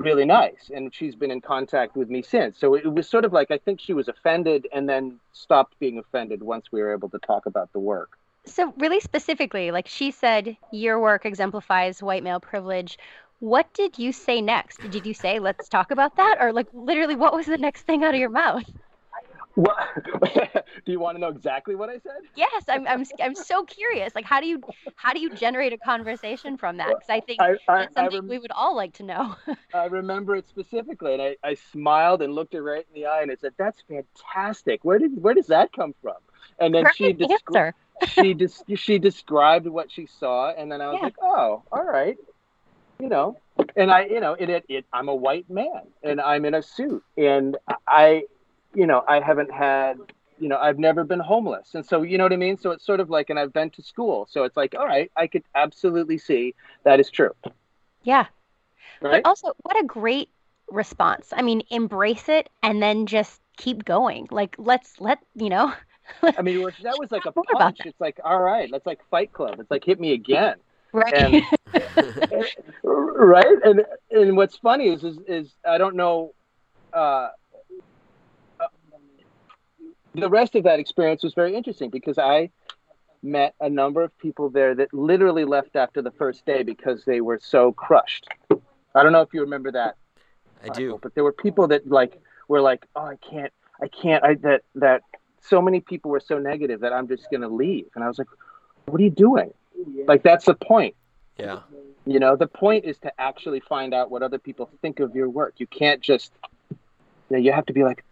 really nice. And she's been in contact with me since. So it was sort of like I think she was offended and then stopped being offended once we were able to talk about the work. So, really specifically, like she said, your work exemplifies white male privilege. What did you say next? Did you say, let's talk about that? Or, like, literally, what was the next thing out of your mouth? What? do you want to know exactly what I said? Yes, I'm, I'm, I'm so curious. Like, how do you, how do you generate a conversation from that? Because I think I, I, that's something rem- we would all like to know. I remember it specifically, and I, I smiled and looked her right in the eye, and I said, "That's fantastic. Where did, where does that come from?" And then she described she just she described what she saw, and then I was yeah. like, oh, all right, you know. And I, you know, it, it, it, I'm a white man, and I'm in a suit, and I, you know, I haven't had, you know, I've never been homeless, and so you know what I mean. So it's sort of like, and I've been to school, so it's like, all right, I could absolutely see that is true. Yeah. Right? But also, what a great response. I mean, embrace it and then just keep going. Like, let's let you know I mean, that was like a punch. It's like, all right, that's like Fight Club. It's like hit me again. Right. And, right. And and what's funny is is, is I don't know. Uh, uh, the rest of that experience was very interesting because I met a number of people there that literally left after the first day because they were so crushed. I don't know if you remember that. I do. But there were people that like were like, "Oh, I can't, I can't." I that that so many people were so negative that I'm just going to leave. And I was like, what are you doing? Like, that's the point. Yeah. You know, the point is to actually find out what other people think of your work. You can't just, you know, you have to be like,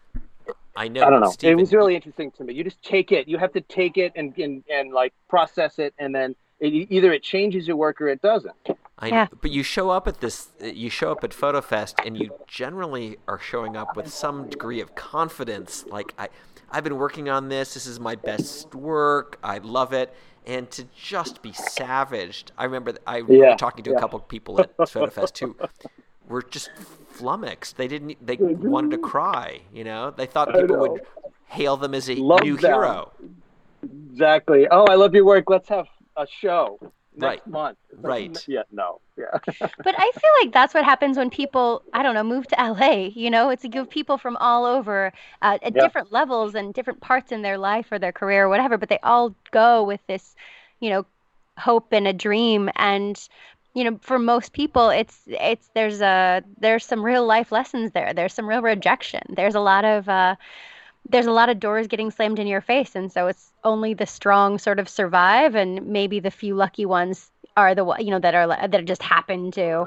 I know. I don't know. Stephen, it was really interesting to me. You just take it. You have to take it and and, and like process it, and then it, either it changes your work or it doesn't. I yeah. but you show up at this you show up at FotoFest and you generally are showing up with some degree of confidence like I I've been working on this. This is my best work. I love it. And to just be savaged. I remember I yeah, talking to yeah. a couple of people at FotoFest who were just flummoxed. They didn't. They wanted to cry. You know, they thought people would hail them as a love new them. hero. Exactly. Oh, I love your work. Let's have a show next right. month. Right. Yeah, no. Yeah. but I feel like that's what happens when people, I don't know, move to LA. You know, it's a group people from all over uh, at different levels and different parts in their life or their career or whatever, but they all go with this, you know, hope and a dream and you know for most people it's it's there's a there's some real life lessons there. There's some real rejection. There's a lot of uh there's a lot of doors getting slammed in your face. And so it's only the strong sort of survive and maybe the few lucky ones are the you know that are that just happen to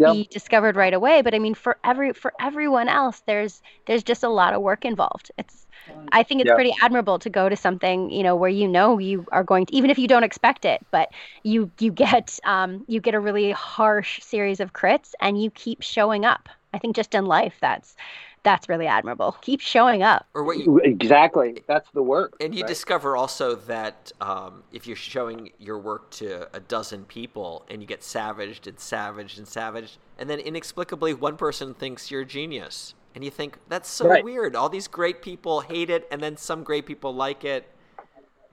yep. be discovered right away but i mean for every for everyone else there's there's just a lot of work involved it's i think it's yep. pretty admirable to go to something you know where you know you are going to even if you don't expect it but you you get um you get a really harsh series of crits and you keep showing up i think just in life that's that's really admirable. Keep showing up. Or what you, exactly. That's the work. And you right? discover also that um, if you're showing your work to a dozen people and you get savaged and savaged and savaged, and then inexplicably one person thinks you're a genius. And you think, that's so right. weird. All these great people hate it, and then some great people like it.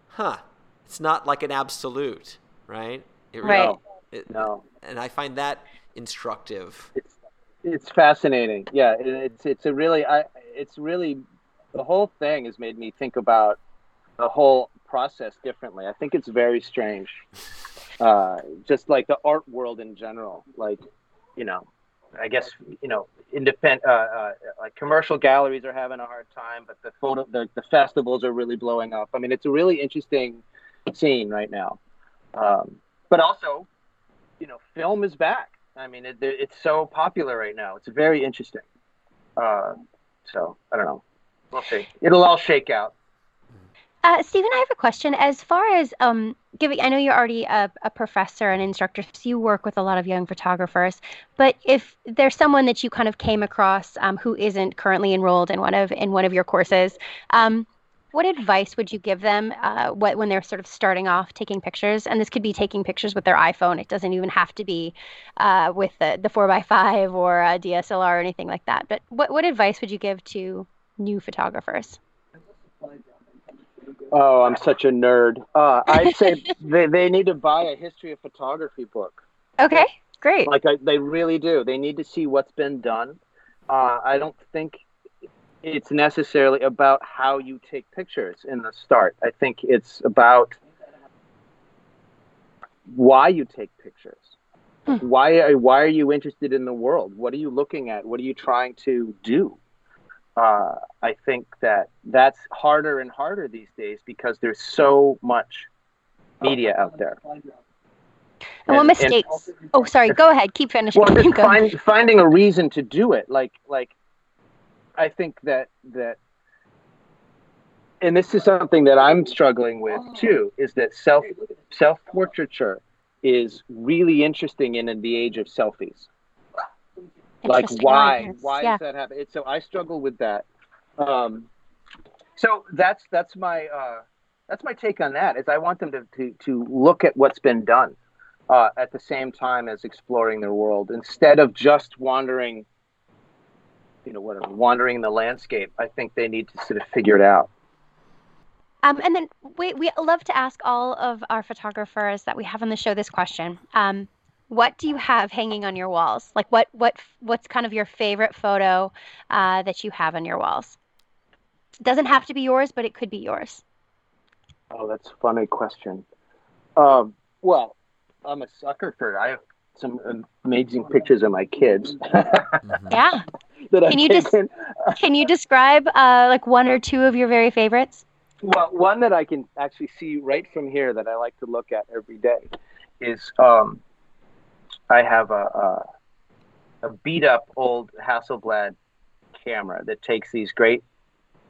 Huh. It's not like an absolute, right? It really, right. It, no. And I find that instructive. It's it's fascinating. Yeah, it's it's a really I it's really the whole thing has made me think about the whole process differently. I think it's very strange. Uh, just like the art world in general. Like you know, I guess you know, independent uh, uh, like commercial galleries are having a hard time, but the photo the, the festivals are really blowing up. I mean, it's a really interesting scene right now. Um, but also, you know, film is back. I mean, it, it's so popular right now. It's very interesting. Uh, so I don't know. We'll see. It'll all shake out. Uh, Stephen, I have a question. As far as um, giving, I know you're already a, a, professor and instructor, so you work with a lot of young photographers. But if there's someone that you kind of came across um, who isn't currently enrolled in one of in one of your courses, um, what advice would you give them uh, what, when they're sort of starting off taking pictures? And this could be taking pictures with their iPhone. It doesn't even have to be uh, with the, the 4x5 or a DSLR or anything like that. But what, what advice would you give to new photographers? Oh, I'm such a nerd. Uh, I'd say they, they need to buy a history of photography book. Okay, great. Like I, they really do. They need to see what's been done. Uh, I don't think it's necessarily about how you take pictures in the start. I think it's about why you take pictures. Hmm. Why are, why are you interested in the world? What are you looking at? What are you trying to do? Uh, I think that that's harder and harder these days because there's so much media out there. And, and what mistakes? And, oh, sorry. Go ahead. Keep finishing. Well, find, finding a reason to do it. Like, like I think that that and this is something that I'm struggling with too, is that self self portraiture is really interesting in, in the age of selfies. Like why? Why yeah. does that happen? It's, so I struggle with that. Um, so that's that's my uh, that's my take on that. Is I want them to to, to look at what's been done uh, at the same time as exploring their world instead of just wandering you know, whatever, wandering the landscape. I think they need to sort of figure it out. Um, and then we, we love to ask all of our photographers that we have on the show this question. Um, what do you have hanging on your walls? Like what, what, what's kind of your favorite photo uh, that you have on your walls? It doesn't have to be yours, but it could be yours. Oh, that's a funny question. Um, well, I'm a sucker for it. I have some amazing pictures of my kids. Mm-hmm. Yeah. can you just can you describe uh, like one or two of your very favorites? Well, one that I can actually see right from here that I like to look at every day is um, I have a, a, a beat up old Hasselblad camera that takes these great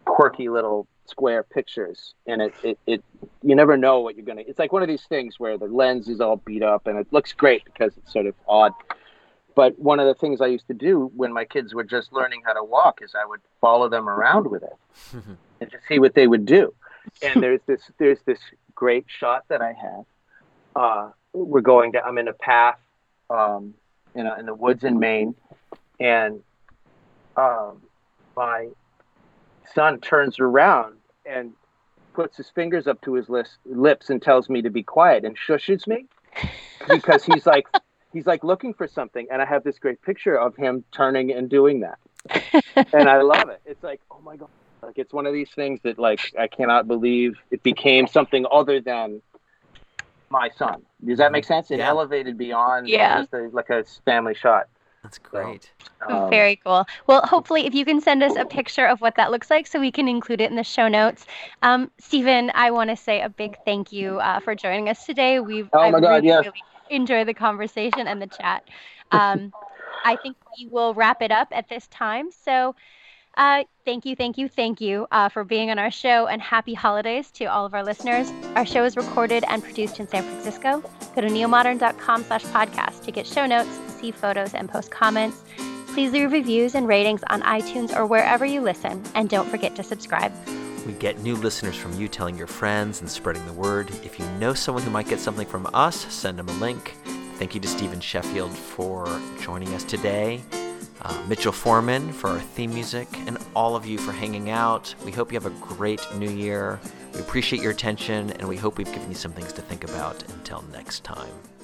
quirky little square pictures and it, it, it you never know what you're gonna it's like one of these things where the lens is all beat up and it looks great because it's sort of odd but one of the things i used to do when my kids were just learning how to walk is i would follow them around with it and just see what they would do. And there's this there's this great shot that i have uh, we're going down i'm in a path um, in, a, in the woods in maine. And um, my son turns around and puts his fingers up to his lips and tells me to be quiet and shushes me because he's like he's like looking for something and i have this great picture of him turning and doing that and i love it it's like oh my god like it's one of these things that like i cannot believe it became something other than my son does that make sense it yeah. elevated beyond yeah. just a, like a family shot that's great. um, Very cool. Well, hopefully, if you can send us a picture of what that looks like so we can include it in the show notes. Um, Stephen, I want to say a big thank you uh, for joining us today. We've oh my I God, really, yes. really enjoyed the conversation and the chat. Um, I think we will wrap it up at this time. So, uh, thank you, thank you, thank you uh, for being on our show and happy holidays to all of our listeners. Our show is recorded and produced in San Francisco. Go to neomodern.com slash podcast to get show notes, see photos, and post comments. Please leave reviews and ratings on iTunes or wherever you listen, and don't forget to subscribe. We get new listeners from you telling your friends and spreading the word. If you know someone who might get something from us, send them a link. Thank you to Stephen Sheffield for joining us today, uh, Mitchell Foreman for our theme music, and all of you for hanging out. We hope you have a great new year. We appreciate your attention, and we hope we've given you some things to think about. Until next time.